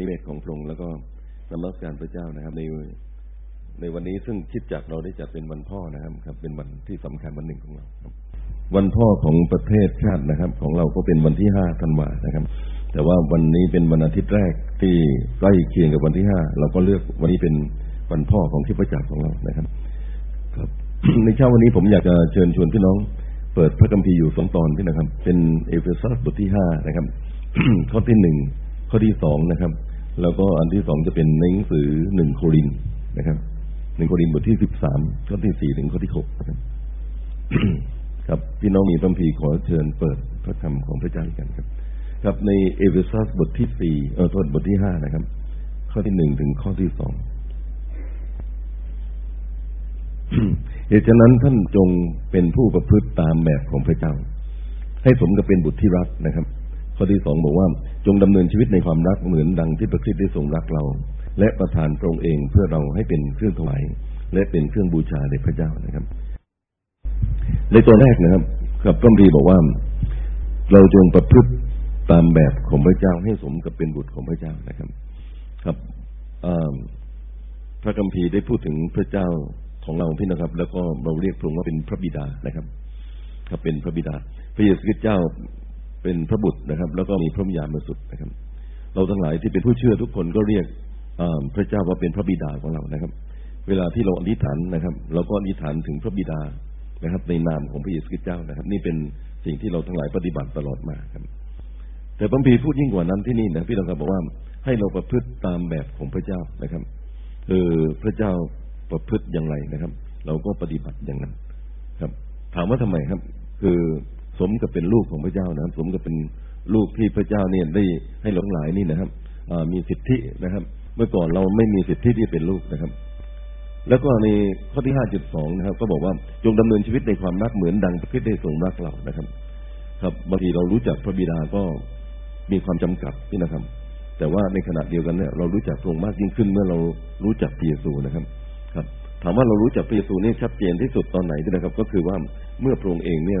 นิเวศของพระองค์แล้วก็นมัสการพระเจ้านะครับ ในในวันนี้ซึ่งคิดจากเราได้จัดเป็นวันพ่อนะครับครับ เป็นวันที่สำคัญวันหนึ่งของเราครับ วันพ่อของประเทศชาตินะครับ ของเราก็เป็นวันที่ห้าธันวานะครับ แต่ว่าวันนี้เป็นวันอาทิตย์แรกที่ใกล้เคียงกับวันที่ห้าเราก็เลือกวันนี้เป็นวันพ่อของที่ประจักษ์ของเรานะครับ ครับ ในเช้าวันนี้ผมอยากจะเชิญชวนพี่น้องเปิดพระคัมภีร์อยู่สองตอนพี่นะครับ เป็นเอเฟซัสบทที่ห้านะครับ ข้อที่หนึ่ง ข้อที่สองนะครับ แล้วก็อันที่สองจะเป็นในหนังสือหนึ่งโครินธ์นะครับหนึ่งโครินธ์บทที่สิบสามข้อที่สี่ถึงข้อที่หกครับครับพี่น้องมีพระคัมภีร์ขอเชิญเปิดพระคำของพระเจ้ากันครับ ครับในเอเฟซัสบทที่สี่เออโทษบทที่ห้านะครับ ข้อที่หนึ่งถึงข้อที่สองเหตุฉะนั้นท่านจงเป็นผู้ประพฤติตามแบบของพระเจ้า ให้สมกับเป็นบุตรที่รักนะครับ ข้อที่สองบอกว่าจงดำเนินชีวิตในความรักเหมือนดังที่พระคริสต์ได้ทรงรักเรา และประทานพระองค์เองเพื่อเราให้เป็นเครื่องถวายและเป็นเครื่องบูชาแด่พระเจ้านะครับ ในตัวแรกนะครับกับพระบีบอกว่า เราจงประพฤติตามแบบของพระเจ้าให้สมกับเป็นบุตรของพระเจ้านะครับ ครับพระคัมภีร์ได้พูดถึงพระเจ้าของเราพี่นะครับ แล้วก็เราเรียกพระองค์ว่าเป็นพระบิดานะครับ ครับเป็นพระบิดา พระเยซูคริสต์เจ้า เป็นพระบุตรนะครับ แล้วก็มีพระวิญาณบริสุทธิ์นะครับ เราทั้งหลายที่เป็นผู้เชื่อทุกคนก็เรียกพระเจ้าว่าเป็นพระบิดาของเรานะครับ เวลาที่เราอธิษฐานนะครับ เราก็อธิษฐานถึงพระบิดานะครับ ในนามของพระเยซูคริสต์เจ้านะครับ นี่เป็นสิ่งที่เราทั้งหลายปฏิบัติตลอดมาครับ แต่พระพีพูดยิ่งกว่านั้นที่นี่นะพี่น้องครับบอกว่าให้เราประพฤติตามแบบของพระเจ้านะครับเออพระเจ้าประพฤติอย่างไรนะครับ เราก็ปฏิบัติอย่างนั้นครับ ถามว่าทำไมครับ คือ สมกับเป็นลูกของพระเจ้านะครับ สมกับเป็นลูกที่พระเจ้าเนี่ยได้ให้หลงหลายนี่นะครับมีสิทธินะครับ เมื่อก่อนเราไม่มีสิทธิที่เป็นลูกนะครับ แล้วก็ในข้อที่ห้าจุดสองนะครับ ก็บอกว่าจงดำเนินชีวิตในความรักเหมือนดังพระคริสต์ได้ทรงรักเรานะครับ ครับบางทีเรารู้จักพระบิดาก็มีความจำกัดนี่นะครับ แต่ว่าในขณะเดียวกันเนี่ยเรารู้จักพระองค์มากยิ่งขึ้นเมื่อเรารู้จักพระเยซูนะครับ ครับ ถามว่าเรารู้จักพระเยซูนี่ชัดเจนที่สุดตอนไหนนะครับ ก็คือว่าเมื่อพระองค์เองเนี่ย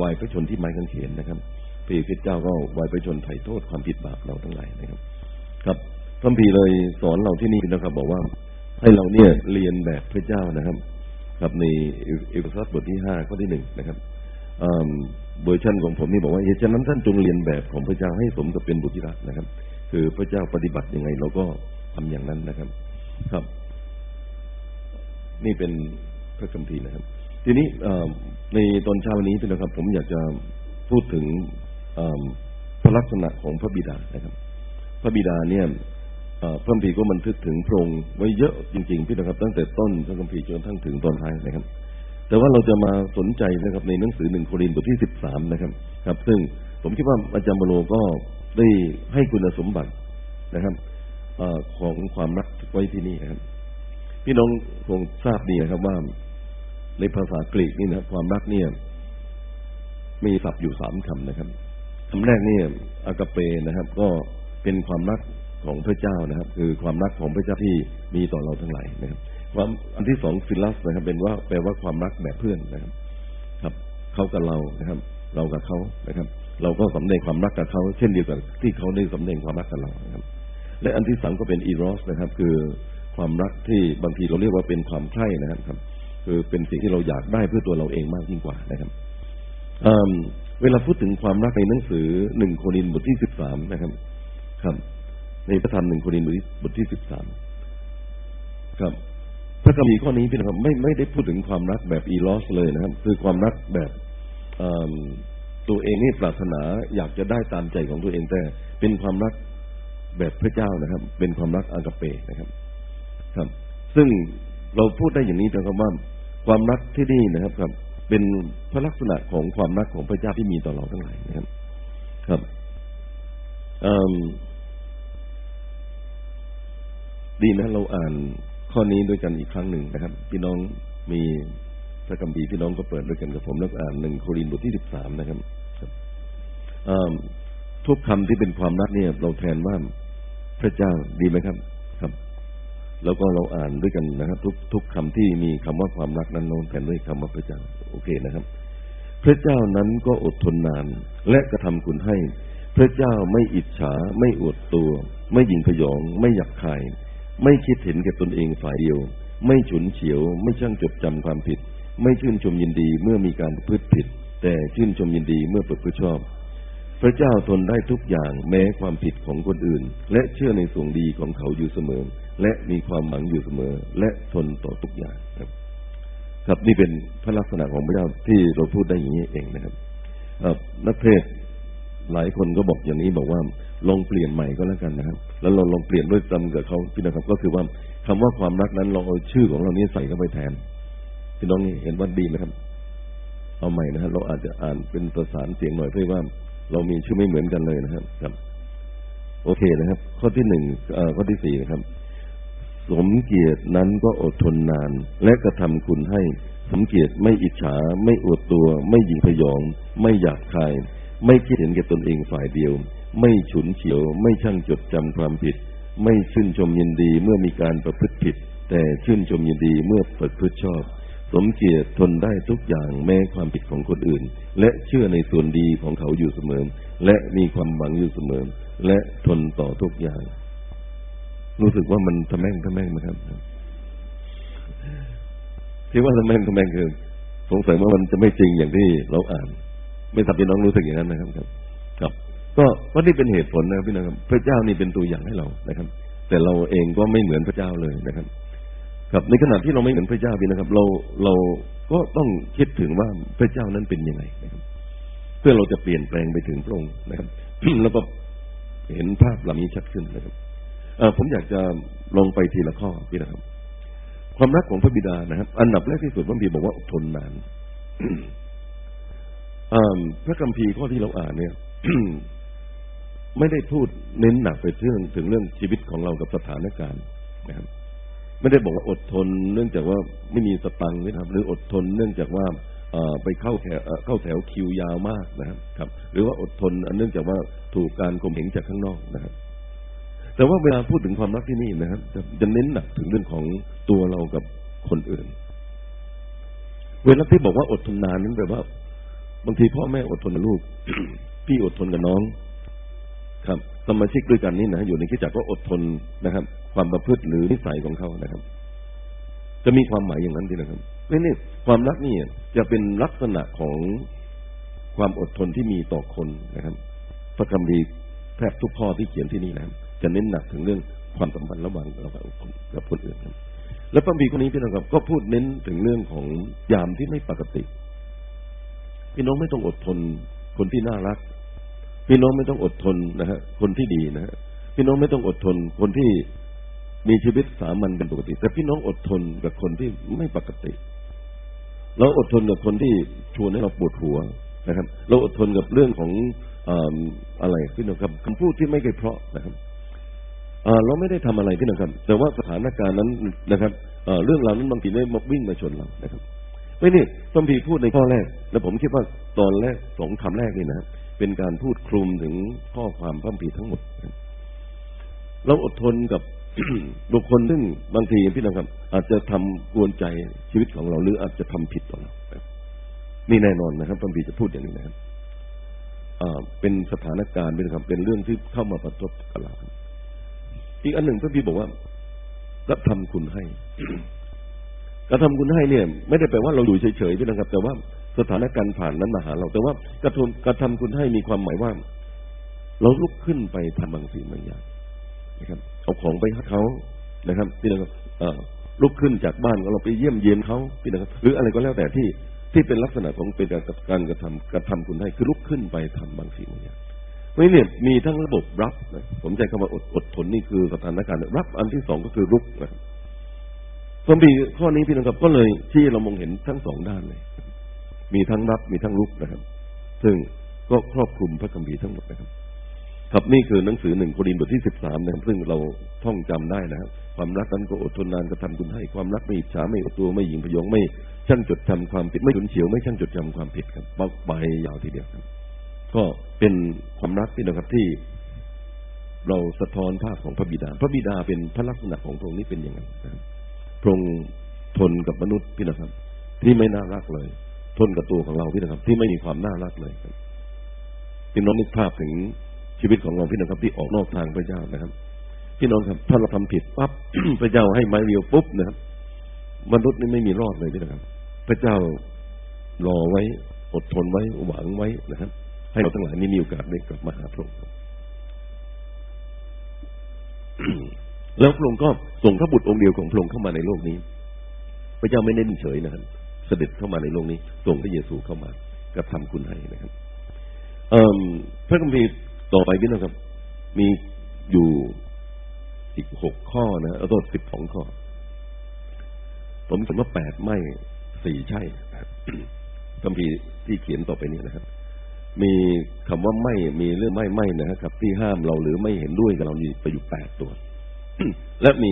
วายพระชนที่ไม้กางเขนนะครับพระเยซูเจ้าก็วายพระชนไถ่โทษความผิดบาปเราทั้งหลายนะครับ ครับพระพีเลยสอนเราที่นี่นะครับ บอกว่าให้เราเนี่ยเรียนแบบพระเจ้านะครับ ครับในเอเฟซัสบทที่ห้าข้อที่หนึ่งนะครับเวอร์ชันของผมนี่บอกว่าเหตุฉะนั้นท่านจงเรียนแบบของพระเจ้าให้สมกับเป็นบุตรที่รักนะครับ คือพระเจ้าปฏิบัติยังไง เราก็ทำอย่างนั้นนะครับ ครับ นี่เป็นพระคัมภีร์นะครับ ทีนี้ในตอนเช้าวันนี้พี่นะครับ ผมอยากจะพูดถึงพระลักษณะของพระบิดานะครับ พระบิดาเนี่ยพระคัมภีร์ก็บันทึกถึงพระองค์ไว้เยอะจริงๆพี่นะครับ ตั้งแต่ต้นพระคัมภีร์จนทั้งถึงตอนท้ายนะครับ แต่ว่าเราจะมาสนใจนะครับในหนังสือหนึ่งโครินธ์บทที่สิบสามนะครับ ครับ ซึ่งผมคิดว่าอาจารย์บโลก็ได้ให้คุณสมบัตินะครับอของความรักไว้ที่นี่นะครับ พี่น้องคงทราบดีนะครับว่า ในภาษากรีกนี่นะความรักเนี่ย มีศัพท์อยู่สามคำนะครับคำแรกเนี่ยอากาเปนะครับ ก็เป็นความรักของพระเจ้านะครับ คือความรักของพระเจ้าที่มีต่อเราทั้งหลายนะครับ ความอันที่สองฟิลัสนะครับ เป็นว่าแปลว่าความรักแบบเพื่อนนะครับ ครับเขากับเรานะครับ เรากับเขานะครับ เราก็สำเร็จความรักกับเขาเช่นเดียวกับที่เขาได้สำเร็จความรักกับเรานะครับ และอันที่สามก็เป็นอีรอสนะครับ คือความรักที่บางทีเราเรียกว่าเป็นความใช่นะครับ คือเป็นสิ่งที่เราอยากได้เพื่อตัวเราเองมากยิ่งกว่านะครับเวลาพูดถึงความรักในหนังสือหนึ่งโครินบทที่สิบสามนะครับ ครับ ในพระธรรมหนึ่งโครินบทที่สิบสามครับ พระคัมภีร์ข้อนี้พี่นะครับไม่ไม่ได้พูดถึงความรักแบบอีลอสเลยนะครับ คือความรักแบบตัวเองนี่ปรารถนาอยากจะได้ตามใจของตัวเองแต่เป็นความรักแบบพระเจ้านะครับ เป็นความรักอากาเปนะครับ ครับ ซึ่งเราพูดได้อย่างนี้นะครับว่า ความรักที่นี่นะครับครับ เป็นพระลักษณะของความรักของพระเจ้าที่มีต่อเราทั้งหลายนะครับ ครับดีนะเราอ่านข้อนี้ด้วยกันอีกครั้งหนึ่งนะครับ พี่น้องมีพระคัมภีร์พี่น้องก็เปิดด้วยกันกับผมแล้วอ่านหนึ่งโครินธ์บทที่สิบสามนะครับทุกคำที่เป็นความรักเนี่ย เราแทนว่าพระเจ้าดีไหมครับ แล้วก็เราอ่านด้วยกันนะครับ ทุกทุกคำที่มีคำว่าความรักนั้นโน้นแทนด้วยคำว่าพระเจ้า โอเคนะครับ พระเจ้านั้นก็อดทนนาน และกระทำคุณให้ พระเจ้าไม่อิจฉา ไม่อวดตัว ไม่หยิ่งพยอง ไม่หยักคาย ไม่คิดเห็นแก่ตนเองฝ่ายเดียว ไม่ฉุนเฉียว ไม่ช่างจดจำความผิด ไม่ชื่นชมยินดีเมื่อมีการประพฤติผิด แต่ชื่นชมยินดีเมื่อประพฤติชอบ พระเจ้าทนได้ทุกอย่างแม้ความผิดของคนอื่น และเชื่อในส่วนดีของเขาอยู่เสมอ และมีความหวังอยู่เสมอ และทนต่อทุกอย่างครับ ครับนี่เป็นพระลักษณะของพระเจ้าที่เราพูดได้อย่างนี้เองนะครับนักเทศหลายคนก็บอกอย่างนี้บอกว่าลองเปลี่ยนใหม่ก็แล้วกันนะครับ แล้วเราลองเปลี่ยนด้วยจำกับเขาพี่นะครับ ก็คือว่าคำว่าความรักนั้นเราเอาชื่อของเรานี้ใส่เข้าไปแทนพี่น้องนี่เห็นว่าดีไหมครับ เอาใหม่นะครับเราอาจจะอ่านเป็นประสานเสียงหน่อยเพื่อว่า เรามีชื่อไม่เหมือนกันเลยนะครับครับ โอเคนะครับ ข้อที่หนึ่งข้อที่สี่นะครับ สมเกียรตินั้นก็อดทนนาน และกระทำคุณให้ สมเกียรติไม่อิจฉา ไม่อวดตัว ไม่ยิงพยอง ไม่อยากคาย ไม่คิดเห็นแก่ตนเองฝ่ายเดียว ไม่ฉุนเฉียว ไม่ช่างจดจำความผิด ไม่ชื่นชมยินดีเมื่อมีการประพฤติผิด แต่ชื่นชมยินดีเมื่อประพฤติชอบ สมเกียรติทนได้ทุกอย่างแม้ความผิดของคนอื่น และเชื่อในส่วนดีของเขาอยู่เสมอ และมีความหวังอยู่เสมอ และทนต่อทุกอย่าง รู้สึกว่ามันทะแม่งทะแม่งไหมครับที่ว่าทะแม่งทะแม่งคือสงสัยว่ามันจะไม่จริงอย่างที่เราอ่าน ไม่ทราบพี่น้องรู้สึกอย่างนั้นนะครับครับ ครับ ก็ก็นี่เป็นเหตุผลนะพี่น้องพระเจ้านี่เป็นตัวอย่างให้เรานะครับ แต่เราเองก็ไม่เหมือนพระเจ้าเลยนะครับ ครับในขณะที่เราไม่เหมือนพระเจ้าพี่นะครับ เราเราก็ต้องคิดถึงว่าพระเจ้านั้นเป็นยังไงนะครับ เพื่อเราจะเปลี่ยนแปลงไปถึงพระองค์นะครับแล้วก็เห็นภาพเหล่านี้ชัดขึ้นนะครับผมอยากจะลงไปทีละข้อพี่นะครับ ความรักของพระบิดานะครับ อันดับแรกที่สุดพระบิดาบอกว่าอดทนนานพระคัมภีร์ข้อที่เราอ่านเนี่ยไม่ได้พูดเน้นหนักไปเรื่องถึงเรื่องชีวิตของเรากับสถานการณ์นะครับ ไม่ได้บอกว่าอดทน เนื่องจากว่าไม่มีสตังค์นะครับ หรืออดทนเนื่องจากว่าไปเข้าแถวเข้าแถวคิวยาวมากนะครับครับ หรือว่าอดทนเนื่องจากว่าถูกการข่มเหงจากข้างนอกนะครับ แต่ว่าเวลาพูดถึงความรักที่นี่นะครับ จะเน้นหนักถึงเรื่องของตัวเรากับคนอื่น เวลาที่บอกว่าอดทนนานนั้นแปลว่า บางทีพ่อแม่อดทนกับลูก พี่อดทนกับน้อง ครับสมาชิกด้วยกันนี่นะอยู่ในคิดจักก็อดทนนะครับ ความประพฤติหรือนิสัยของเขานะครับ จะมีความหมายอย่างนั้นทีนะครับนี่นี่ความรักนี่จะเป็นลักษณะของความอดทนที่มีต่อคนนะครับพระคำดีแทบทุกข้อที่เขียนที่นี่นะครับจะเน้นหนักถึงเรื่องความสัมพันธ์ระหว่างเรากับคนอื่นครับและพระบีคนนี้พี่น้องครับก็พูดเน้นถึงเรื่องของยามที่ไม่ปกติ พี่น้องไม่ต้องอดทนคนที่น่ารัก พี่น้องไม่ต้องอดทนนะฮะคนที่ดีนะฮะพี่น้องไม่ต้องอดทน คนที่มีชีวิตสามัญเป็นปกติ แต่พี่น้องอดทนกับคนที่ไม่ปกติ เราอดทนกับคนที่ชวนให้เราปวดหัวนะครับ เราอดทนกับเรื่องของอะไรพี่น้องครับคำพูดที่ไม่เคยเพราะนะครับเราไม่ได้ทำอะไรพี่น้องครับ แต่ว่าสถานการณ์นั้นนะครับเรื่องราวนั้นบางทีได้มาวิ่งมาชนเรานะครับไม่นี่ต้มพีพูดในข้อแรก แล้วผมคิดว่าตอนแรกสองคำแรกนี่นะ เป็นการพูดคลุมถึงข้อความพระพีทั้งหมด เราอดทนกับบุคคลซึ่งบางทีพี่น้องครับ อาจจะทำกวนใจชีวิตของเราหรืออาจจะทำผิดต่อเรานี่แน่นอนนะครับพระพีจะพูดอย่างนี้นะครับเป็นสถานการณ์เป็นครับเป็นเรื่องที่เข้ามาประทบกับเราอีกอันหนึ่งพระพีบอกว่ารับทำคุณให้กระทำคุณให้เนี่ย ไม่ได้แปลว่าเราอยู่เฉยๆพี่นะครับ แต่ว่า สถานการณ์ผ่านนั้นมาหาเรา แต่ว่ากระทำกระทำคุณให้มีความหมายว่า เราลุกขึ้นไปทำบางสิ่งบางอย่างนะครับ เอาของไปให้เขานะครับพี่นะครับลุกขึ้นจากบ้านเราไปเยี่ยมเยียนเขาพี่นะครับหรืออะไรก็แล้วแต่ที่ที่เป็นลักษณะของเป็นการการกระทำกระทำคุณให้คือลุกขึ้นไปทำบางสิ่งบางอย่างไม่เนี่ยมีทั้งระบบรับนะผมใช้คำว่าอดอดทนนี่คือสถานการณ์รับอันที่สองก็คือลุกนะครับพระบีข้อนี้พี่น้องครับก็เลยที่เรามองเห็นทั้งสองด้านเลย มีทั้งรับมีทั้งลุกนะครับ ซึ่งก็ครอบคลุมพระคัมภีร์ทั้งหมดนะครับ ครับนี่คือหนังสือหนึ่งโครินธ์บทที่สิบสามนะครับ ซึ่งเราท่องจำได้นะครับ ความรักนั้นก็อดทนนานกระทำคุณให้ความรักไม่อิจฉาไม่อดตัวไม่หยิงพยองไม่ช่างจดจำความผิดไม่ฉุนเฉียวไม่ช่างจดจำความผิดครับปักใบยาวทีเดียวครับ ก็เป็นความรักที่นะครับที่เราสะท้อนภาพของพระบิดา พระบิดาเป็นพระลักษณะของพระองค์นี้เป็นอย่างไรครับพระองค์ทนกับมนุษย์พี่นะครับ ที่ไม่น่ารักเลย ทนกับตัวของเราพี่นะครับ ที่ไม่มีความน่ารักเลยครับพี่น้องนึกภาพถึงชีวิตของเราพี่น้องครับ ที่ออกนอกทางพระเจ้านะครับ พี่น้องครับถ้าเราทำผิดปั๊บพระเจ้าให้ไม้เรียวปุ๊บนะครับมนุษย์นี่ไม่มีรอดเลยพี่นะครับ พระเจ้ารอไว้ อดทนไว้หวังไว้นะครับ ให้เราทั้งหลายนี่มีโอกาสได้กลับมาหาพระองค์แล้วพระองค์ก็ส่งพระบุตรองค์เดียวของพระองค์เข้ามาในโลกนี้ พระเจ้าไม่เน้นเฉยนะครับ เสด็จเข้ามาในโลกนี้ส่งพระเยซูเข้ามากระทำคุณให้นะครับพระคัมภีร์ต่อไปพี่น้องครับ มีอยู่อีกหกข้อนะเอาตัวสิบสองข้อ ผมคิดว่าแปดไม่สี่ใช่คัมภีร์ที่เขียนต่อไปนี้นะครับ มีคำว่าไม่มีเรื่องไม่ไม่นะครับ ที่ห้ามเราหรือไม่เห็นด้วยกับเราอยู่ไปอยู่แปดตัว และมี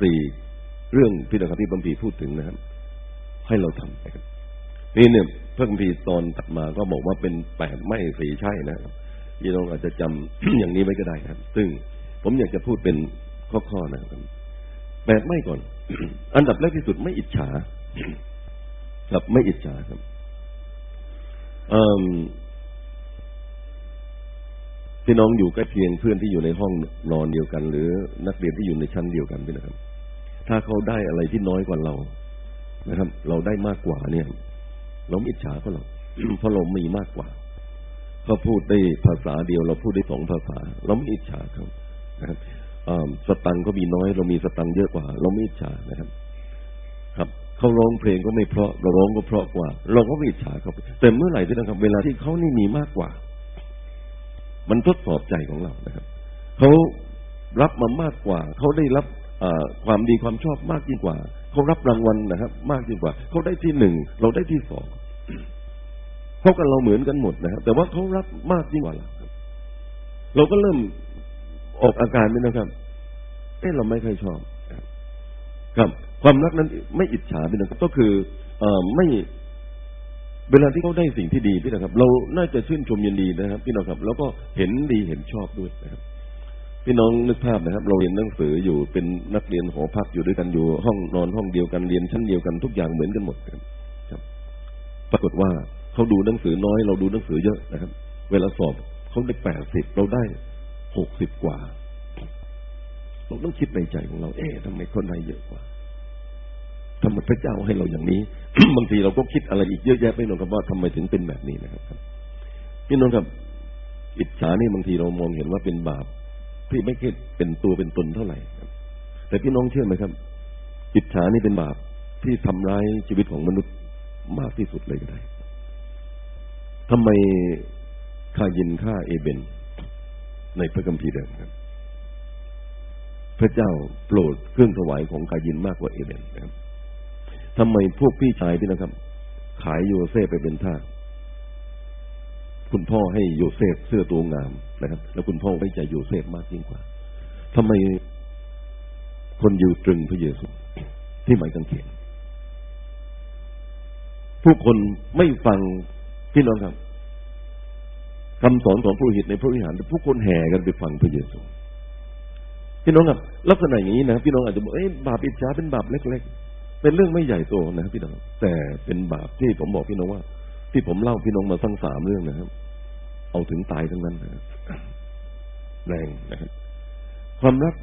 สี่เรื่องพี่น้องครับที่บัมพีพูดถึงนะครับ ให้เราทำนะครับนี่เนี่ยพระคัมภีร์ตอนตัดมาก็บอกว่าเป็นแปดไม่สี่ใช่นะครับพี่น้องอาจจะจำอย่างนี้ไว้ก็ได้ครับ ซึ่งผมอยากจะพูดเป็นข้อๆนะครับแปดไม่ก่อน อันดับแรกที่สุดไม่อิจฉาครับไม่อิจฉาครับพี่น้องอยู่ใกล้เคียงเพื่อนที่อยู่ในห้องนอนเดียวกัน หรือนักเรียนที่อยู่ในชั้นเดียวกันพี่นะครับ ถ้าเขาได้อะไรที่น้อยกว่าเรา นะครับ เราได้มากกว่าเนี่ยเราไม่อิจฉาเขาหรอกเพราะเรามีมากกว่าเขาพูดได้ภาษาเดียว เราพูดได้สองภาษา เราไม่อิจฉาเขานะครับสตังก็มีน้อย เรามีสตังเยอะกว่า เราไม่อิจฉานะครับ ครับเขาร้องเพลงก็ไม่เพราะ เราร้องก็เพราะกว่า เราก็ไม่อิจฉาเขาแต่เมื่อไหร่ที่นะครับ เวลาที่เขานี่มีมากกว่า มันทดสอบใจของเรานะครับเขารับมามากกว่า เขาได้รับความดีความชอบมากยิ่งกว่า เขารับรางวัลนะครับ มากยิ่งกว่า เขาได้ที่หนึ่งเราได้ที่สองเขากับเราเหมือนกันหมดนะครับแต่ว่าเขารับมากยิ่งกว่าเราเราก็เริ่มออกอาการนี่นะครับ เอ้เราไม่ค่อยชอบครับความรักนั้นไม่อิจฉาพี่นะครับ ก็คือเอ่อไม่เวลาที่เขาได้สิ่งที่ดีพี่นะครับ เราน่าจะชื่นชมยินดีนะครับ พี่น้องครับ แล้วก็เห็นดีเห็นชอบด้วยนะครับ พี่น้องนึกภาพนะครับ เราเรียนหนังสืออยู่เป็นนักเรียนหอพักอยู่ด้วยกันอยู่ ห้องนอนห้องเดียวกันเรียนชั้นเดียวกันทุกอย่างเหมือนกันหมดครับ ปรากฏว่าเขาดูหนังสือน้อย เราดูหนังสือเยอะนะครับ เวลาสอบเขาได้แปดสิบเราได้หกสิบกว่าเราต้องคิดในใจของเรา เอ๊ะทำไมคนใดเยอะกว่าทำไมพระเจ้าให้เราอย่างนี้ บางทีเราก็คิดอะไรอีกเยอะแยะไปหน่อยครับว่าทำไมถึงเป็นแบบนี้นะครับพี่น้องครับอิจฉานี่บางทีเรามองเห็นว่าเป็นบาป ที่ไม่คิดเป็นตัวเป็นตนเท่าไหร่แต่พี่น้องเชื่อไหมครับอิจฉานี่เป็นบาปที่ทำร้ายชีวิตของมนุษย์มากที่สุดเลยก็ได้ทำไมฆ่ายินฆ่าเอเบน ในพระคัมภีร์เดิมครับ พระเจ้าโปรดเครื่องถวายของกายินมากกว่าเอเบนนะครับทำไมพวกพี่ชายพี่นะครับ ขายโยเซฟไปเป็นทาส คุณพ่อให้โยเซฟเสื้อตัวงามนะครับ แล้วคุณพ่อไว้ใจโยเซฟมากยิ่งกว่าทำไมคนอยู่ตรึงพระเยซูที่ไม้กางเขนผู้คนไม่ฟังพี่น้องครับคำสอนของปุโรหิตในพระวิหารผู้คนแห่กันไปฟังพระเยซูพี่น้องครับลักษณะอย่างนี้นะพี่น้องอาจจะบอกเอ้บาปอิจฉาเป็นบาปเล็ก ๆ เป็นเรื่องไม่ใหญ่โตนะพี่น้อง แต่เป็นบาปที่ผมบอกพี่น้องว่า ที่ผมเล่าพี่น้องมาทั้งสามเรื่องนะครับ เอาถึงตายทั้งนั้นนะครับแรงนะครับความรัก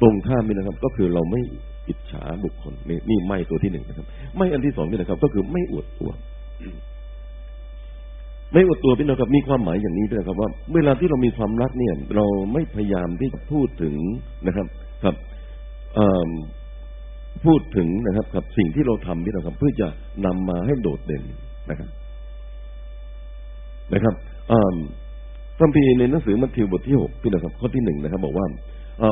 ตรงข้ามนี่นะครับ ก็คือเราไม่อิจฉาบุคคลนี่นี่ไม่ตัวที่หนึ่งนะครับ ไม่อันที่สองนี่นะครับ ก็คือไม่อวดตัว ไม่อวดตัวพี่น้องครับ มีความหมายอย่างนี้ด้วยครับ ว่า เวลาที่เรามีความรักเนี่ย เราไม่พยายามที่จะพูดถึงนะครับครับพูดถึงนะครับ กับสิ่งที่เราทำพี่น้องครับ เพื่อจะนำมาให้โดดเด่นนะครับ นะครับพระพีในหนังสือมัทธิวบทที่หกพี่น้องครับข้อที่หนึ่งนะครับ บอกว่า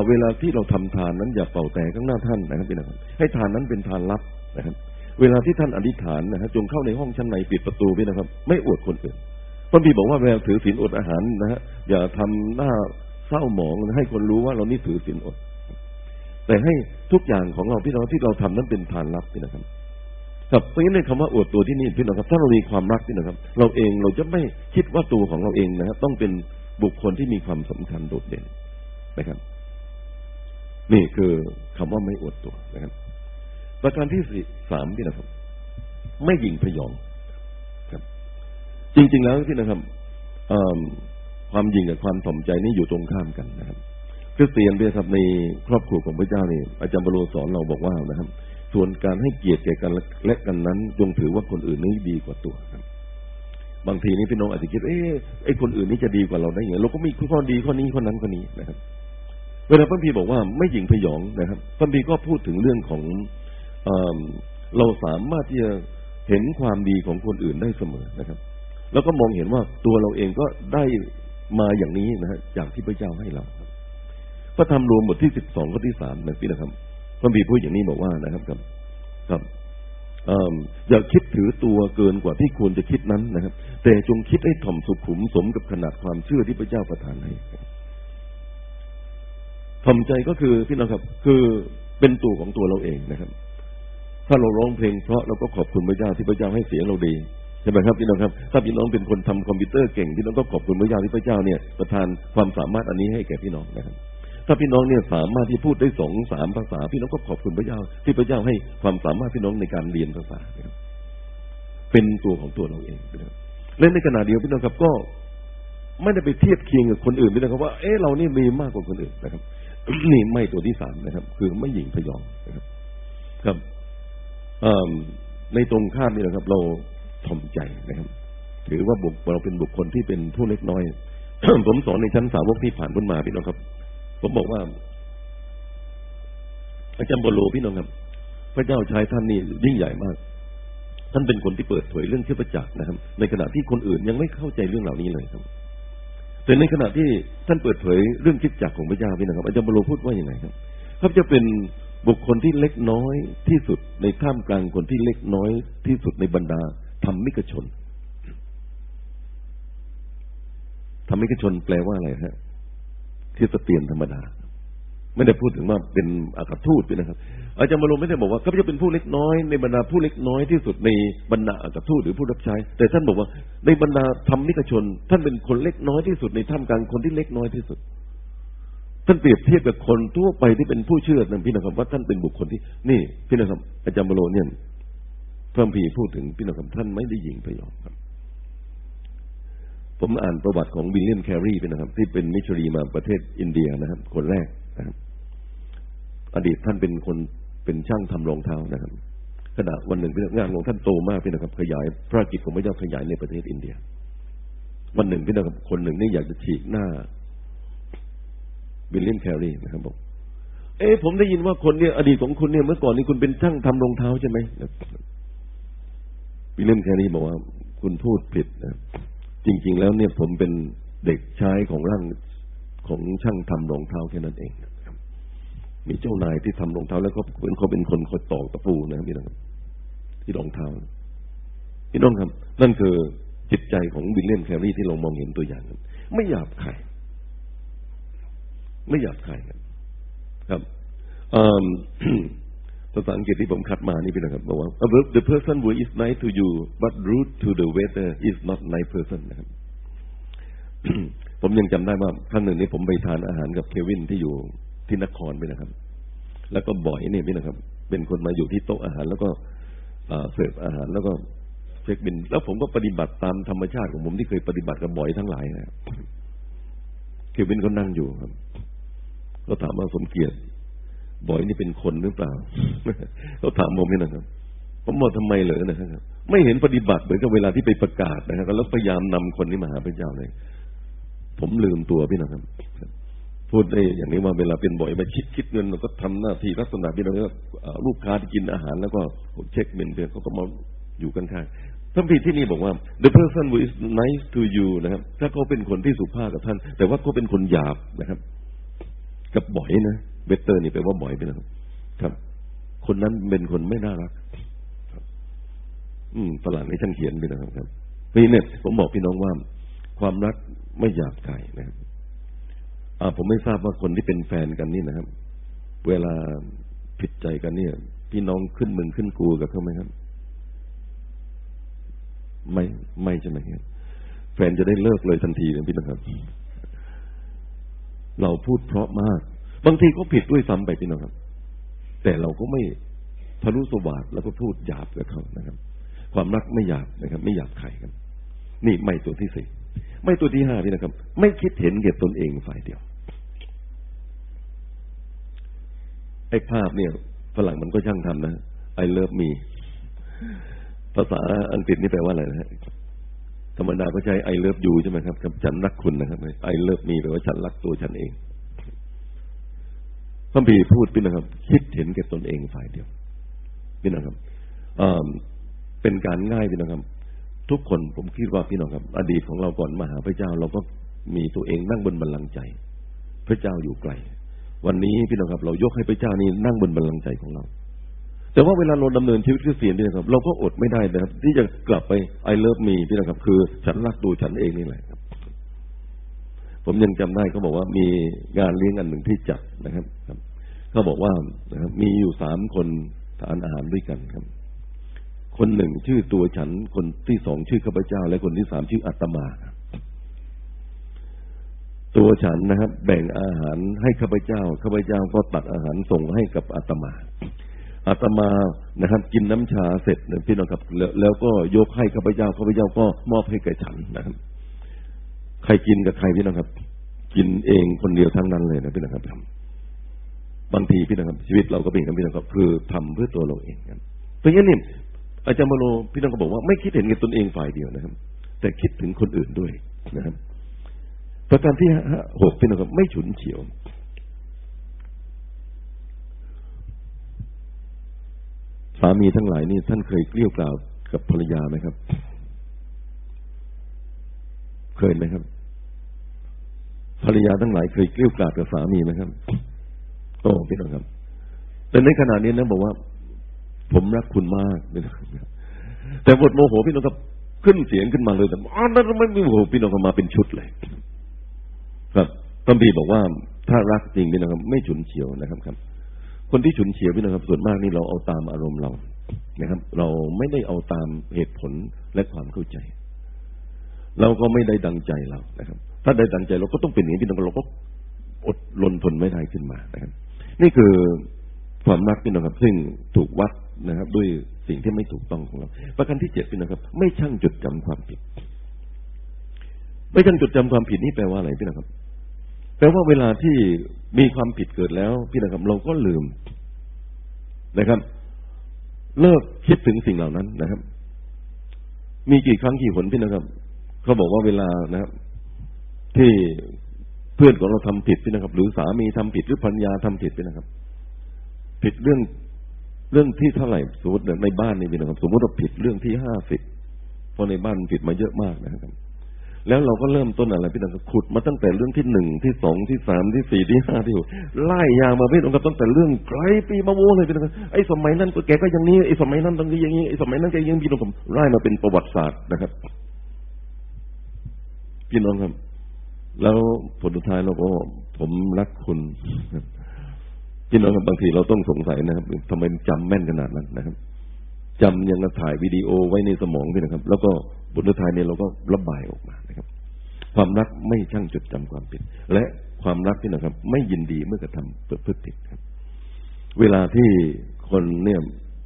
เวลาที่เราทำทานนั้นอย่าเป่าแต่ข้างหน้าท่านนะครับพี่น้องครับ ให้ทานนั้นเป็นทานลับนะครับ เวลาที่ท่านอธิษฐานนะครับจงเข้าในห้องชั้นในปิดประตูไว้นะครับ ไม่อวดคนอื่นพระบีบอกว่าเวลาถือศีลอดอาหารนะฮะอย่าทำหน้าเศร้าหมองให้คนรู้ว่าเรานี่ถือศีลอด แต่ให้ทุกอย่างของเราพี่น้องที่เราทำนั้นเป็นทานลับพี่นะครับ ครับเพราะงั้นในคำว่าอวดตัวที่นี่พี่น้องครับ ถ้าเรามีความรักพี่นะครับ เราเองเราจะไม่คิดว่าตัวของเราเองนะครับ ต้องเป็นบุคคลที่มีความสำคัญโดดเด่นนะครับ นี่คือคำว่าไม่อวดตัวนะครับ ประการที่สามพี่นะครับ ไม่หยิ่งพยองครับ จริง ๆ แล้วพี่นะครับความยิงกับความถ่อมใจนี่อยู่ตรงข้ามกันนะครับคริสเตียนเนี่ยครับในครอบครัวของพระเจ้านี่อาจารย์บรโลสอนเราบอกว่านะครับ ส่วนการให้เกียรติแก่กันและกันนั้นจงถือว่าคนอื่นนี้ดีกว่าตัวครับ บางทีนี่พี่น้องอาจจะคิด เอ๊ะไอ้คนอื่นนี่จะดีกว่าเราได้ยังไงเราก็มีข้อดีข้อนี้ข้อนั้นข้อนี้นะครับ เวลาพระพีบอกว่าไม่หยิ่งพยองนะครับพระพีก็พูดถึงเรื่องของเอเราสามารถที่จะเห็นความดีของคนอื่นได้เสมอนะครับ แล้วก็มองเห็นว่าตัวเราเองก็ได้มาอย่างนี้นะฮะจากที่พระเจ้าให้เราพระธรรมรวมบทที่สิบสองข้อที่สามนะพี่นะครับ ระบีพูดอย่างนี้บอกว่านะครับครับครับอย่าคิดถือตัวเกินกว่าที่ควรจะคิดนั้นนะครับ แต่จงคิดให้ถ่อมสุขุมสมกับขนาดความเชื่อที่พระเจ้าประทานให้ถ่อมใจก็คือพี่น้องครับ คือเป็นตัวของตัวเราเองนะครับ ถ้าเราร้องเพลงเพราะเราก็ขอบคุณพระเจ้าที่พระเจ้าให้เสียงเราดีใช่ไหมครับพี่น้องครับ ถ้าพี่น้องเป็นคนทำคอมพิวเตอร์เก่งพี่น้องก็ขอบคุณพระเจ้าที่พระเจ้าเนี่ยประทานความสามารถอันนี้ให้แก่พี่น้องนะครับ ถ้าพี่น้องเนี่ยสามารถที่พูดได้สองสามภาษา พี่น้องก็ขอบคุณพระเจ้า ที่พระเจ้าให้ความสามารถพี่น้องในการเรียนภาษาเป็นตัวของตัวเราเองและในขณะเดียวพี่น้องครับก็ไม่ได้ไปเทียบเคียงกับคนอื่นพี่น้องครับว่าเออเรานี่มีมากกว่าคนอื่นนะครับนี่ไม่ตัวที่สามนะครับ คือไม่หยิงพยองนะครับ ครับในตรงข้ามนี่แหละครับ เราถ่อมใจนะครับ ถือว่าบุคเราเป็นบุคคลที่เป็นผู้เล็กน้อย ผมสอนในชั้นสาวกที่ผ่านพ้นมาพี่น้องครับ ผมบอกว่า อาจารย์บโลพี่น้องครับ พระเจ้าชายท่านนี่ยิ่งใหญ่มาก ท่านเป็นคนที่เปิดเผยเรื่องเทพจักรนะครับ ในขณะที่คนอื่นยังไม่เข้าใจเรื่องเหล่านี้เลยครับแต่ในขณะที่ท่านเปิดเผยเรื่องคิดจักรของพระเจ้าพี่นะครับอาจารย์บโลพูดว่าอย่างไรครับเขาจะเป็นบุคคลที่เล็กน้อยที่สุดในท่ามกลางคนที่เล็กน้อยที่สุดในบรรดาธรรมิกชนธรรมิกชนแปลว่าอะไรฮะ คริสเตียนธรรมดา ไม่ได้พูดถึงว่าเป็นอัครทูตนะครับ อาจารย์เปาโลไม่ได้บอกว่าเขาจะเป็นผู้เล็กน้อยในบรรดาผู้เล็กน้อยที่สุดในบรรดาอัครทูตหรือผู้รับใช้ แต่ท่านบอกว่า ในบรรดาธรรมิกชน ท่านเป็นคนเล็กน้อยที่สุดในท่ามกลางคนที่เล็กน้อยที่สุด ท่านเปรียบเทียบกับคนทั่วไปที่เป็นผู้เชื่อนะพี่นะครับว่าท่านเป็นบุคคลที่ นี่พี่นะครับ อาจารย์เปาโลเนี่ยพระคัมภีร์พูดถึงพี่นะครับท่านไม่ได้ยิงพยองครับ ผมอ่านประวัติของวิลเลียมแครีเป็นนะครับ ที่เป็นมิชชันนารีมาประเทศอินเดียนะครับ คนแรกนะครับอดีตท่านเป็นคนเป็นช่างทำรองเท้านะครับขณะวันหนึ่งงานของท่านโตมากพี่นะครับ ขยายพรกิจของพระเจ้าขยายในประเทศอินเดีย วันหนึ่งพี่นะครับคนหนึ่งนี่อยากจะฉีกหน้าวิลเลียมแครีนะครับบอกเอ๊ะผมได้ยินว่าคนเนี่ยอดีตของคุณเนี่ยเมื่อก่อนนี้คุณเป็นช่างทำรองเท้าใช่ไหมวิลเลียมแครีบอกว่า คุณพูดผิดนะ จริง ๆ แล้วเนี่ยผมเป็นเด็กชายของร่างของช่างทำรองเท้าแค่นั้นเองมีเจ้านายที่ทำรองเท้าแล้วก็เหมือนเขาเป็นคนคอยตอกตะปูนะครับพี่น้องที่รองเท้าพี่น้องครับ นั่นคือจิตใจของวิลเลียมแครีที่เรามองเห็นตัวอย่างไม่หยาบคายไม่หยาบคายครับ ครับ ภาษาอังกฤษที่ผมคัดมานี่พี่นะครับบอกว่า the person who is nice to you but rude to the waiter is not nice person นะครับผมยังจำได้ว่าครั้งหนึ่งนี้ผมไปทานอาหารกับเควินที่อยู่ที่นครไปนะครับ แล้วก็บ่อยเนี่ยพี่นะครับ เป็นคนมาอยู่ที่โต๊ะอาหาร แล้วก็เสิร์ฟอาหารแล้วก็เช็คบิน แล้วผมก็ปฏิบัติตามธรรมชาติของผมที่เคยปฏิบัติกับบ่อยทั้งหลายนะเควินก็นั่งอยู่ครับ ก็ถามว่าสมเกียรติ บอยนี่เป็นคนหรือเปล่าเขาถามผมนี่นะครับผมบอกทำไมเหรอนะครับ ไม่เห็นปฏิบัติเหมือนกับเวลาที่ไปประกาศนะครับแล้วพยายามนำคนนี้มาหาพระเจ้าเลย ผมลืมตัวพี่นะครับ พูดได้อย่างนี้ว่าเวลาเป็นบ่อยมาคิดคิดเงินเราก็ทำหน้าที่ลักษณะพี่น้องลูกค้าที่กินอาหารแล้วก็เช็คเงินเดือนเขาก็มาอยู่กันข้างท่านพี่ที่นี่บอกว่า the person who is nice to you นะครับ ถ้าเขาเป็นคนที่สุภาพกับท่าน แต่ว่าเขาเป็นคนหยาบนะครับ กับบ่อยนะ เบเตอร์นี่แปลว่าบ่อยไปนะครับ ครับ คนนั้นเป็นคนไม่น่ารักอืมฝรั่งนี่ฉันเขียนไปนะครับครับนี่เนี่ยผมบอกพี่น้องว่า ความรักไม่อยากไก่นะครับอ่าผมไม่ทราบว่าคนที่เป็นแฟนกันนี่นะครับ เวลาผิดใจกันเนี่ย พี่น้องขึ้นมึงขึ้นกูกับเขาไหมครับ ไม่ไม่ใช่ไหมครับแฟนจะได้เลิกเลยทันทีนะพี่นะครับ เราพูดเพราะมาก บางทีก็ผิดด้วยซ้ำไปพี่น้องครับ แต่เราก็ไม่ทะลุสวาดแล้วก็พูดหยาบกับเขานะครับ ความรักไม่หยาบนะครับ ไม่หยาบใครครับนี่ไม่ตัวที่สี่ไม่ตัวที่ห้าพี่นะครับ ไม่คิดเห็นเก็บตนเองฝ่ายเดียวไอ้ภาพเนี่ยฝรั่งมันก็ช่างทำนะ I love me ภาษาอังกฤษนี่แปลว่าอะไรนะฮะธรรมดาก็ใช้ I love you ใช่ไหมครับกับฉันรักคุณนะครับ I love me แปลว่าฉันรักตัวฉันเอง พระบีพูดพี่นะครับ คิดเห็นแก่ตนเองฝ่ายเดียวพี่นะครับเป็นการง่ายพี่นะครับ ทุกคนผมคิดว่าพี่น้องครับ อดีตของเราก่อนมาหาพระเจ้า เราก็มีตัวเองนั่งบนบัลลังก์ใจ พระเจ้าอยู่ไกล วันนี้พี่น้องครับ เรายกให้พระเจ้านี่นั่งบนบัลลังก์ใจของเรา แต่ว่าเวลาเราดำเนินชีวิตคริสเตียนพี่นะครับ เราก็อดไม่ได้นะครับ ที่จะกลับไปไอเลิฟมีพี่นะครับ คือฉันรักตัวฉันเองนี่แหละครับผมยังจำได้เขาบอกว่ามีงานเลี้ยงอันหนึ่งที่จัดนะครับ เขาบอกว่านะครับมีอยู่สามคนทานอาหารด้วยกันครับ คนหนึ่งชื่อตัวฉัน คนที่สองชื่อข้าพเจ้า และคนที่สามชื่ออาตมาตัวฉันนะครับ แบ่งอาหารให้ข้าพเจ้าข้าพเจ้าก็ตักอาหารส่งให้กับอาตมาอาตมานะครับ กินน้ำชาเสร็จพี่น้องครับแล้วก็ยกให้ข้าพเจ้าข้าพเจ้าก็มอบให้แก่ฉันนะครับ ใครกินกับใครพี่น้องครับ กินเองคนเดียวทั้งนั้นเลยนะพี่น้องครับ บางทีพี่น้องครับชีวิตเราก็เป็นอย่างนั้นพี่น้องครับคือทำเพื่อตัวเราเองครับเพราะงั้นนี่อาจารย์มโลพี่น้องก็บอกว่าไม่คิดเห็นกับตนเองฝ่ายเดียวนะครับ แต่คิดถึงคนอื่นด้วยนะครับ ประการที่หกพี่น้องครับไม่ฉุนเฉียวสามีทั้งหลายนี่ท่านเคยเกลี้ยกล่าวกับภรรยาไหมครับ เคยไหมครับ ภรรยาทั้งหลายเคยเกลี้ยกล่าวกับสามีไหมครับ โอ้พี่น้องครับแต่ในขณะนี้นะบอกว่า ผมรักคุณมากแต่บทโมโหพี่น้องครับขึ้นเสียงขึ้นมาเลยแต่อ๋อนั่นไม่มีโมโหพี่น้องมาเป็นชุดเลย ครับต้นบีบอกว่าถ้ารักจริงพี่น้องครับ ไม่ฉุนเฉียวนะครับครับ คนที่ฉุนเฉียวพี่น้องครับส่วนมากนี่เราเอาตามอารมณ์เรานะครับ เราไม่ได้เอาตามเหตุผลและความเข้าใจ เราก็ไม่ได้ดังใจเรานะครับ ถ้าได้ดังใจเราก็ต้องเป็นอย่างนี้พี่น้องเราก็อดลนทนไม่ได้ขึ้นมานะครับ นี่คือความรักพี่น้องครับ ซึ่งถูกวัดนะครับ ด้วยสิ่งที่ไม่ถูกต้องของเรา ประการที่เจ็ดพี่น้องครับ ไม่ช่างจดจำความผิด ไม่ช่างจดจำความผิดนี่แปลว่าอะไรพี่น้องครับ แปลว่าเวลาที่มีความผิดเกิดแล้ว พี่น้องครับ เราก็ลืมนะครับ เลิกคิดถึงสิ่งเหล่านั้นนะครับ มีกี่ครั้งกี่หนพี่น้องครับ เขาบอกว่าเวลานะครับ ที่ เพื่อนของเราทำผิดพี่นะครับ หรือสามีทำผิดหรือภรรยาทำผิดพี่นะครับ ผิดเรื่องเรื่องที่เท่าไหร่สมมติในบ้านนี่พี่นะครับ สมมติเราผิดเรื่องที่ห้าสิบเพราะในบ้านผิดมาเยอะมากนะครับ แล้วเราก็เริ่มต้นอะไรพี่นะครับขุดมาตั้งแต่เรื่องที่หนึ่งที่สองที่สามที่สี่ที่ห้าที่หกไล่ยาวมาพี่นะครับตั้งแต่เรื่องไกลปีมาโวเลยพี่นะครับไอ้สมัยนั้นแกก็อย่างนี้ไอ้สมัยนั้นต้องอย่างนี้ไอ้สมัยนั้นแกยังพี่น้องผมไล่มาเป็นประวัติศาสตร์นะครับพี่น้องครับ แล้วผลสุดท้ายเราก็ผมรักคุณพี่น้องบางทีเราต้องสงสัยนะครับทำไมจำแม่นขนาดนั้นนะครับจำยังถ่ายวิดีโอไว้ในสมองพี่นะครับ แล้วก็บทสุดท้ายเนี่ยเราก็ระบายออกมานะครับ ความรักไม่ช่างจดจำความผิด และความรักพี่นะครับ ไม่ยินดีเมื่อกระทำประพฤติผิดครับ เวลาที่คนเนี่ย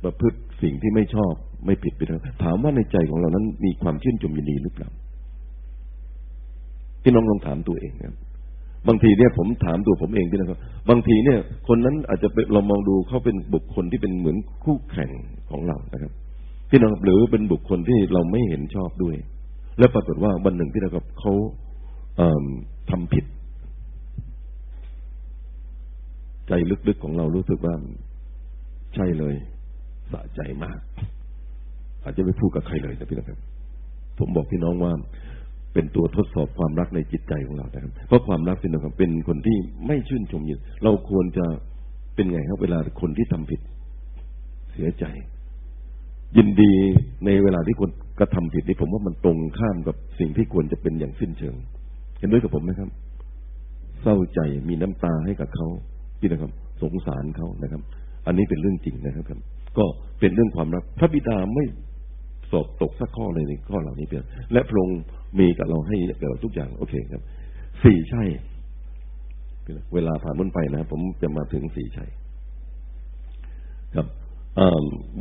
ประพฤติสิ่งที่ไม่ชอบไม่ผิดไปแล้วถามว่าในใจของเรานั้นมีความชื่นชมยินดีหรือเปล่า พี่น้องลองถามตัวเองครับบางทีเนี่ยผมถามตัวผมเองพี่นะครับ บางทีเนี่ย คนนั้นอาจจะเรามองดูเขาเป็นบุคคลที่เป็นเหมือนคู่แข่งของเรานะครับ พี่น้องหรือเป็นบุคคลที่เราไม่เห็นชอบด้วย แล้วปรากฏว่าวันหนึ่งพี่นะครับเขาเทำผิด ใจลึกๆของเรารู้สึกว่า ใช่เลยสะใจมาก อาจจะไม่พูดกับใครเลยนะพี่นะครับ ผมบอกพี่น้องว่า เป็นตัวทดสอบความรักในจิตใจของเรานะครับ เพราะความรักเป็นนะครับเป็นคนที่ไม่ชื่นชมยินเราควรจะเป็นไงครับเวลาคนที่ทำผิดเสียใจ ยินดีในเวลาที่คนกระทำผิดนี่ผมว่ามันตรงข้ามกับสิ่งที่ควรจะเป็นอย่างสิ้นเชิง เห็นด้วยกับผมไหมครับ เศร้าใจมีน้ำตาให้กับเขาที่นะครับ สงสารเขานะครับ อันนี้เป็นเรื่องจริงนะครับ ก็เป็นเรื่องความรักพระบิดาไม่ สอบตกสักข้อเลยในข้อเหล่านี้เพียงและพระองค์มีกับเราให้กับเราทุกอย่างโอเคครับ สี่ใช่ เวลาผ่านพ้นไปนะ ผมจะมาถึงสี่ใช่ ครับ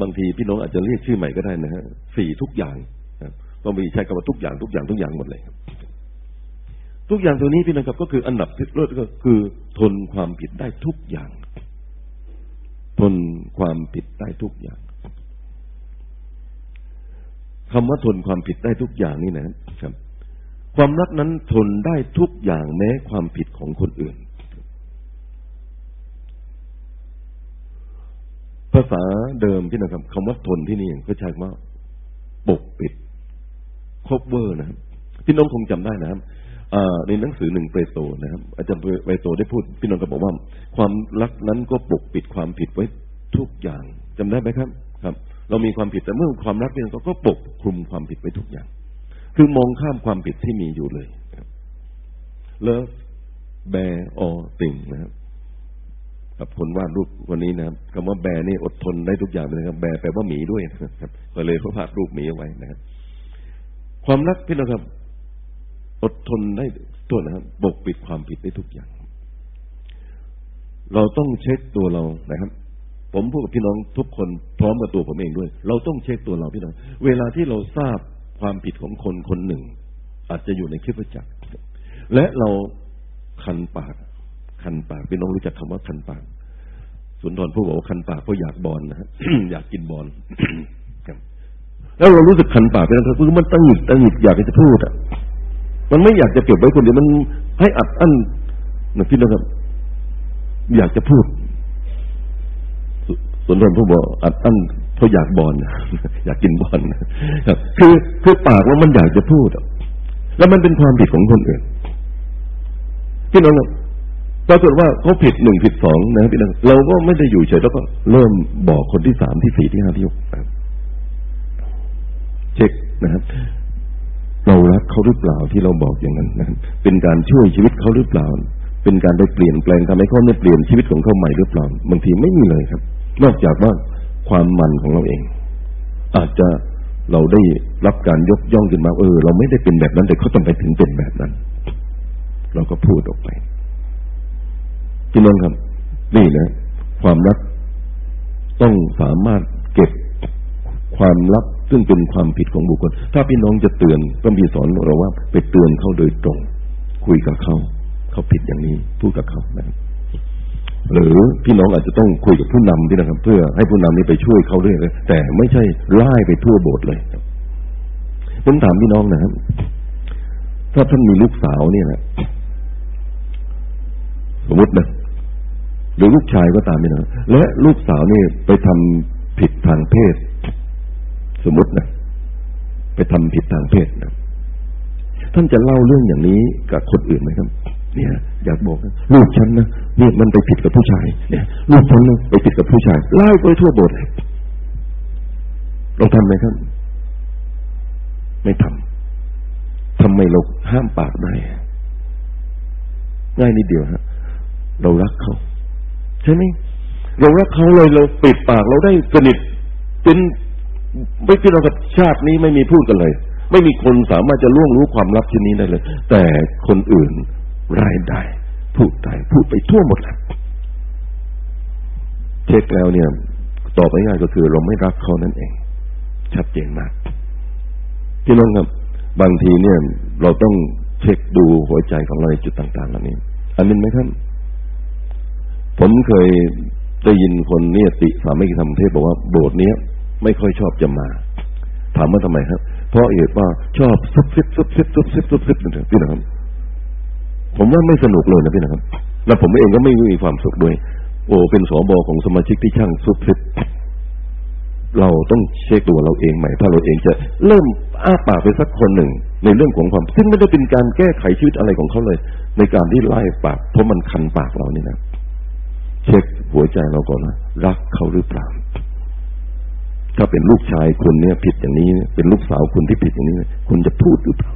บางทีพี่น้องอาจจะเรียกชื่อใหม่ก็ได้นะฮะสี่ทุกอย่างก็มีใช้คำว่าทุกอย่างทุกอย่างทุกอย่างหมดเลยครับ ทุกอย่างตัวนี้พี่น้องครับ ก็คืออันดับที่เลิศก็คือ ทนความผิดได้ทุกอย่าง ทนความผิดได้ทุกอย่าง คำว่าทนความผิดได้ทุกอย่างนี่นะครับ ความรักนั้นทนได้ทุกอย่างแม้ความผิดของคนอื่น ภาษาเดิมที่นะครับคำว่าทนที่นี่ก็ใช้ว่าปกปิดคบเวอร์นะครับพี่น้องคงจำได้นะครับในหนังสือหนึ่งเปโตนะครับ อาจารย์เปโตได้พูด พี่น้องก็บอกว่า ความรักนั้นก็ปกปิดความผิดไว้ทุกอย่างจำได้ไหมครับ ครับ เรามีความผิดแต่เมื่อความรักเนี่ยก็ปกคลุมความผิดไว้ทุกอย่าง คือมองข้ามความผิดที่มีอยู่เลยเลิฟแบออติงนะครับกับคนวาดรูปวันนี้นะครับคำว่าแบนี่อดทนได้ทุกอย่างเลยครับแบแปลว่าหมีด้วยนะครับก็เลยเขาวาดรูปหมีเอาไว้นะครับความรักพี่น้องครับ อดทนได้ตัวนะครับปกปิดความผิดได้ทุกอย่าง เราต้องเช็คตัวเรานะครับ ผมพูดกับพี่น้องทุกคนพร้อมกับตัวผมเองด้วย เราต้องเช็คตัวเราพี่น้อง เวลาที่เราทราบความผิดของคนคนหนึ่ง อาจจะอยู่ในคลิปจักร และเราคันปาก คันปากพี่น้องรู้จักคำว่าคันปากสุนทรพูดบอกว่าคันปากเพราะอยากบอลนะฮะอยากกินบอลแล้วเรารู้สึกคันปากไปแล้วคือมันตั้งหิดตั้งหิดอยากจะพูดอะ มันไม่อยากจะเก็บไว้คนเดียวมันให้อัดอั้นนะพี่นะครับ อยากจะพูด ส่วนรวมผู้บอกอัดอั้นเพราอยากบอลอยากกินบอลคือคือปากว่ามันอยากจะพูดแล้วมันเป็นความผิดของคนอื่นพี่น้องปรากฏว่าเขาผิดหนึ่งผิดสองนะพี่น้องเราก็ไม่ได้อยู่เฉยแล้วก็เริ่มบอกคนที่สามที่สี่ที่ห้าที่หกเช็คนะครับ เรารักเขาหรือเปล่าที่เราบอกอย่างนั้นนะเป็นการช่วยชีวิตเขาหรือเปล่า เป็นการไปเปลี่ยนแปลงทำให้เขาเนี่ยเปลี่ยนชีวิตของเขาใหม่หรือเปล่าบางทีไม่มีเลยครับ นอกจากว่าความมันของเราเอง อาจจะเราได้รับการยกย่องขึ้นมาเออ เราไม่ได้เป็นแบบนั้น แต่เขาต้องไปถึงเป็นแบบนั้น เราก็พูดออกไปพี่น้องครับ นี่นะ ความรักต้องสามารถเก็บความลับซึ่งเป็นความผิดของบุคคล ถ้าพี่น้องจะเตือนก็มีสอนเราว่า ไปเตือนเขาโดยตรง คุยกับเขา เขาผิดอย่างนี้ พูดกับเขานะครับ หรือพี่น้องอาจจะต้องคุยกับผู้นำที่นะครับ เพื่อให้ผู้นำนี้ไปช่วยเขาด้วยแต่ไม่ใช่ไล่ไปทั่วโบสถ์เลยผมถามพี่น้องนะครับ ถ้าท่านมีลูกสาวเนี่ยนะสมมตินะหรือลูกชายก็ตามนี่นะและลูกสาวนี่ไปทำผิดทางเพศ สมมตินะไปทำผิดทางเพศนะท่านจะเล่าเรื่องอย่างนี้กับคนอื่นไหมครับ เนี่ยอยากบอกนะลูกฉันนะเนี่ยมันไปผิดกับผู้ชาย เนี่ยลูกฉันนะไปผิดกับผู้ชายไล่ไปทั่วโบสถ์เลยเราทำไหมครับ ไม่ทำทำไมเราห้ามปากได้ง่ายนิดเดียวฮะเรารักเขา ใช่ไหมเรารักเขาเลยเราปิดปากเราได้สนิทเป็นไม่พี่น้องกับชาตินี้ไม่มีพูดกันเลย ไม่มีคนสามารถจะล่วงรู้ความลับที่นี้ได้เลย แต่คนอื่น รายได้ พูดได้พูดไปทั่วหมดแล้วเช็คแล้วเนี่ยตอบง่ายก็คือเราไม่รักเขานั่นเอง ชัดเจนมากพี่น้องครับบางทีเนี่ย เราต้องเช็คดูหัวใจของเราในจุดต่างๆเหล่านี้ อันนี้ไหมครับผมเคยได้ยินคนเนี่ยติสามีธรรมเทศบอกว่าโบสถ์เนี้ยไม่ค่อยชอบจะมา ถามว่าทำไมครับ เพราะเหตุว่าชอบซุบซิบซุบซิบซุบซิบซุบซิบพี่นะครับ ผมว่าไม่สนุกเลยนะพี่นะครับ แล้วผมเองก็ไม่มีความสุขด้วย โอ้เป็นสอบอของสมาชิกที่ช่างซุบซิบเราต้องเช็คตัวเราเองใหม่ถ้าเราเองจะเริ่มอ้าปากไปสักคนหนึ่ง ในเรื่องของความ ซึ่งไม่ได้เป็นการแก้ไขชีวิตอะไรของเขาเลย ในการที่ไล่ปาก เพราะมันคันปากเรานี่นะเช็คหัวใจเราก่อนนะรักเขาหรือเปล่าถ้าเป็นลูกชายคุณเนี่ยผิดอย่างนี้ เป็นลูกสาวคุณที่ผิดอย่างนี้ คุณจะพูดหรือเปล่า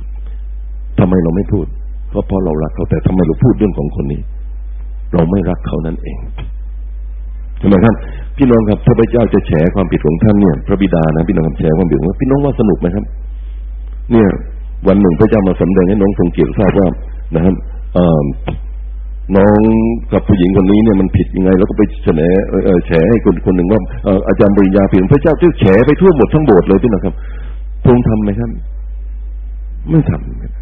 ทำไมเราไม่พูด เพราะเรารักเขาแต่ทำไมเราพูดเรื่องของคนนี้ เราไม่รักเขานั่นเองใช่ไหมครับ พี่น้องครับพระเจ้าจะแฉความผิดของท่านเนี่ยพระบิดานะพี่น้องครับแฉความผิดว่าพี่น้องว่าสนุกไหมครับ เนี่ย วันหนึ่งพระเจ้ามาสำแดงให้น้องทรงเกียรติทราบว่านะครับน้องกับผู้หญิงคนนี้เนี่ยมันผิดยังไง แล้วก็ไปเสนอแฉให้คนคนหนึ่งว่าอาจารย์ปริญญาผิดพระเจ้าที่แฉไปทั่วหมดทั้งโบสถ์เลยที่นะครับพงทำไหมครับ ไม่ทำ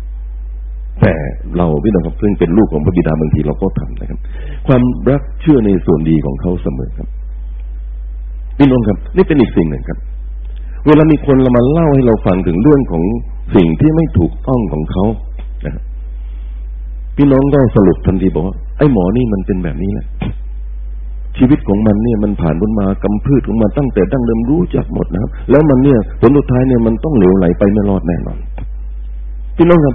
แต่เราพี่น้องครับซึ่งเป็นลูกของพระบิดาบางทีเราก็ทำนะครับ ความรักเชื่อในส่วนดีของเขาเสมอครับพี่น้องครับ นี่เป็นอีกสิ่งหนึ่งครับ เวลามีคนเรามาเล่าให้เราฟังถึงเรื่องของสิ่งที่ไม่ถูกต้องของเขานะครับพี่น้องก็สรุปทันทีบอกว่าไอ้หมอนี่มันเป็นแบบนี้แหละชีวิตของมันเนี่ยมันผ่านบนมากำพืชของมันตั้งแต่ดั้งเดิมรู้จักหมดนะครับ แล้วมันเนี่ยผลสุดท้ายเนี่ยมันต้องเหลวไหลไปไม่รอดแน่นอนพี่น้องครับ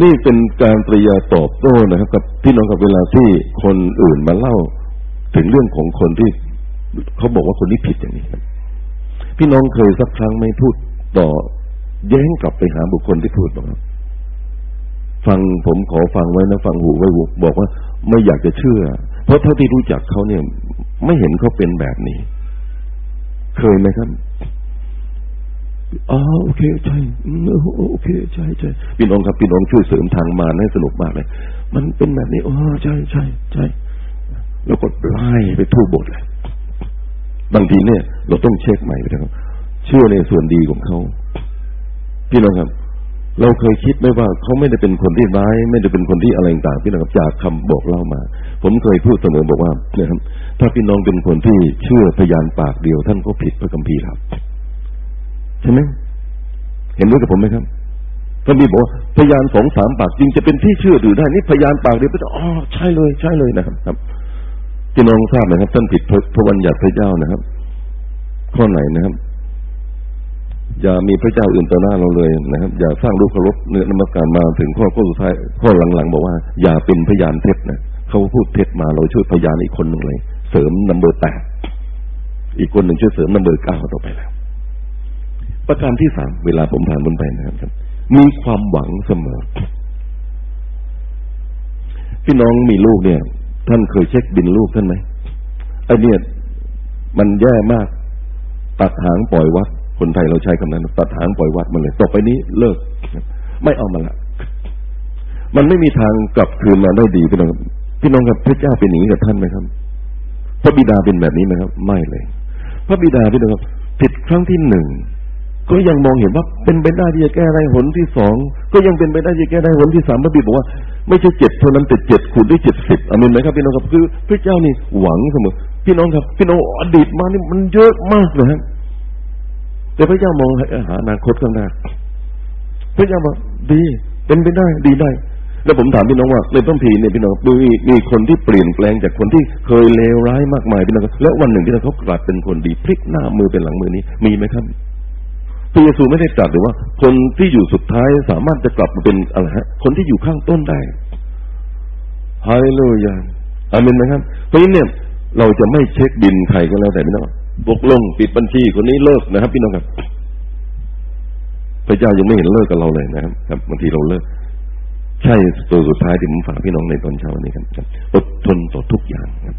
นี่เป็นการปริยาตอบโต้นะครับ กับพี่น้องกับเวลาที่คนอื่นมาเล่า ถึงเรื่องของคนที่เขาบอกว่าคนนี้ผิดอย่างนี้ครับ พี่น้องเคยสักครั้งไม่พูดต่อ แย้งกลับไปหาบุคคลที่พูดบอกครับฟังผมขอฟังไว้นะฟังหูไว้หูบอกว่าไม่อยากจะเชื่อ เพราะเท่าที่รู้จักเขาเนี่ย ไม่เห็นเขาเป็นแบบนี้ เคยไหมครับ อ๋อโอเคใช่โอเคใช่ใช่พี่น้องครับพี่น้องช่วยเสริมทางมาให้สนุกมากเลย มันเป็นแบบนี้อ๋อใช่ใช่ใช่แล้วก็ไล่ไปทั่วบทเลยบางทีเนี่ย เราต้องเช็คใหม่นะครับ เชื่อในส่วนดีของเขาพี่น้องครับ เราเคยคิดไหมว่าเขาไม่ได้เป็นคนที่ร้าย ไม่ได้เป็นคนที่อะไรต่างพี่น้องครับจากคำบอกเล่ามา ผมเคยพูดเสมอบอกว่าเนี่ยครับ ถ้าพี่น้องเป็นคนที่เชื่อพยานปากเดียว ท่านก็ผิดพระคัมภีร์ครับ ใช่ไหมเห็นด้วยกับผมไหมครับพระบีบอกว่าพยานสองสามปากจริงจะเป็นที่เชื่อถือได้นี่พยานปากเดียวก็จะอ๋อใช่เลยใช่เลยนะครับครับพี่น้องทราบไหมครับท่านผิดพระวันหยัดพระเจ้านะครับ ข้อไหนนะครับ อย่ามีพระเจ้าอื่นต่อหน้าเราเลยนะครับ อย่าสร้างรูปเคารพเนื้อนมัสการมาถึงข้อข้อสุดท้ายข้อหลังๆ บอกว่า อย่าเป็นพยานเท็จนะเขาพูดเท็จมาเราช่วยพยานอีกคนหนึ่งเลย เสริม number แปดอีกคนหนึ่งช่วยเสริม number เก้าต่อไปแล้ว ประการที่สามเวลาผมผ่านบนไปนะครับ มีความหวังเสมอ พี่น้องมีลูกเนี่ย ท่านเคยเช็คบิลลูกท่านไหมไอ้เนี่ย มันแย่มาก ตัดหางปล่อยวัด คนไทยเราใช้คำนั้น ตัดหางปล่อยวัดมาเลยต่อไปนี้เลิก ไม่เอามาละมันไม่มีทางกลับคืนมาได้ดีพี่น้องพี่น้องครับพระเจ้าเป็นอย่างนี้กับท่านไหมครับ พระบิดาเป็นแบบนี้ไหมครับ ไม่เลย พระบิดาพี่น้องครับผิดครั้งที่หนึ่ง ก็ยังมองเห็นว่าเป็นไปได้ที่จะแก้ได้หนที่สองก็ยังเป็นไปได้ที่จะแก้ได้หนที่สามพระบิดบอกว่า ไม่ใช่เจ็ดเท่านั้นแต่เจ็ดคูณด้วยเจ็ดสิบอามินไหมครับพี่น้องครับคือพระเจ้านี่หวังเสมอพี่น้องครับ พี่น้องอดีตมานี่มันเยอะมากเลยฮะแต่พระเจ้ามองหาอนาคตข้างหน้าพระเจ้าบอกดี เป็นไปได้ดีได้ แล้วผมถามพี่น้องว่าในต้นทีเนี่ยพี่น้องมีมีคนที่เปลี่ยนแปลงจากคนที่เคยเลวร้ายมากมายพี่น้องแล้ววันหนึ่งที่เขากลับเป็นคนดีพลิกหน้ามือเป็นหลังมือนี้มีไหมครับ พระเยซูไม่ได้ตรัสหรือว่า คนที่อยู่สุดท้ายสามารถจะกลับมาเป็นอะไรฮะ คนที่อยู่ข้างต้นได้ฮาเลลูยาอามินนะครับ เพราะฉะนั้นเนี่ยเราจะไม่เช็คบินใครก็แล้วแต่พี่น้องบกลงปิดบัญชีคนนี้เลิกนะครับ พี่น้องครับ พระเจ้ายังไม่เห็นเลิกกับเราเลยนะครับครับบางทีเราเลิก ใช่ตัวสุดท้ายที่ผมฝากพี่น้องในตอนเช้านี้ครับอดทนต่อทุกอย่างครับ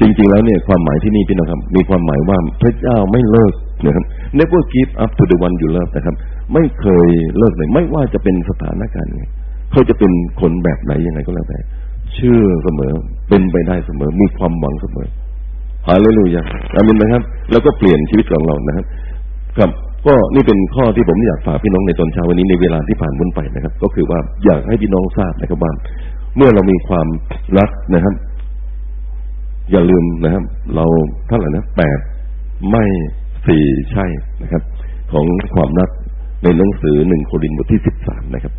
จริง ๆ แล้วเนี่ย ความหมายที่นี่พี่น้องครับ มีความหมายว่าพระเจ้าไม่เลิก นะครับ never give up to the one you love นะครับ ไม่เคยเลิกเลย ไม่ว่าจะเป็นสถานการณ์ไงเขาจะเป็นคนแบบไหนยังไงก็แล้วแต่ เชื่อเสมอ เป็นไปได้เสมอ มีความหวังเสมอฮาเลลูยาอามินนะครับ แล้วก็เปลี่ยนชีวิตของเรานะครับครับก็นี่เป็นข้อที่ผมอยากฝากพี่น้องในตอนเช้าวันนี้ในเวลาที่ผ่านพ้นไปนะครับ ก็คือว่าอยากให้พี่น้องทราบนะครับว่าเมื่อเรามีความรักนะครับ อย่าลืมนะครับ เราเท่าไหร่นะแปดไม่ สี่ใช่นะครับ ของความรักในหนังสือหนึ่งโครินธ์บทที่สิบสามนะครับ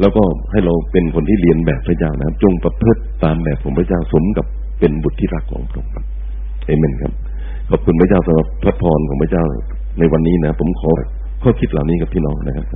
แล้วก็ให้เราเป็นคนที่เรียนแบบพระเจ้านะครับ จงประพฤติตามแบบของพระเจ้าสมกับเป็นบุตรที่รักของพระองค์เอเมนครับ ขอบคุณพระเจ้าสำหรับพระพรของพระเจ้าในวันนี้นะ ผมขอข้อคิดเหล่านี้กับพี่น้องนะครับ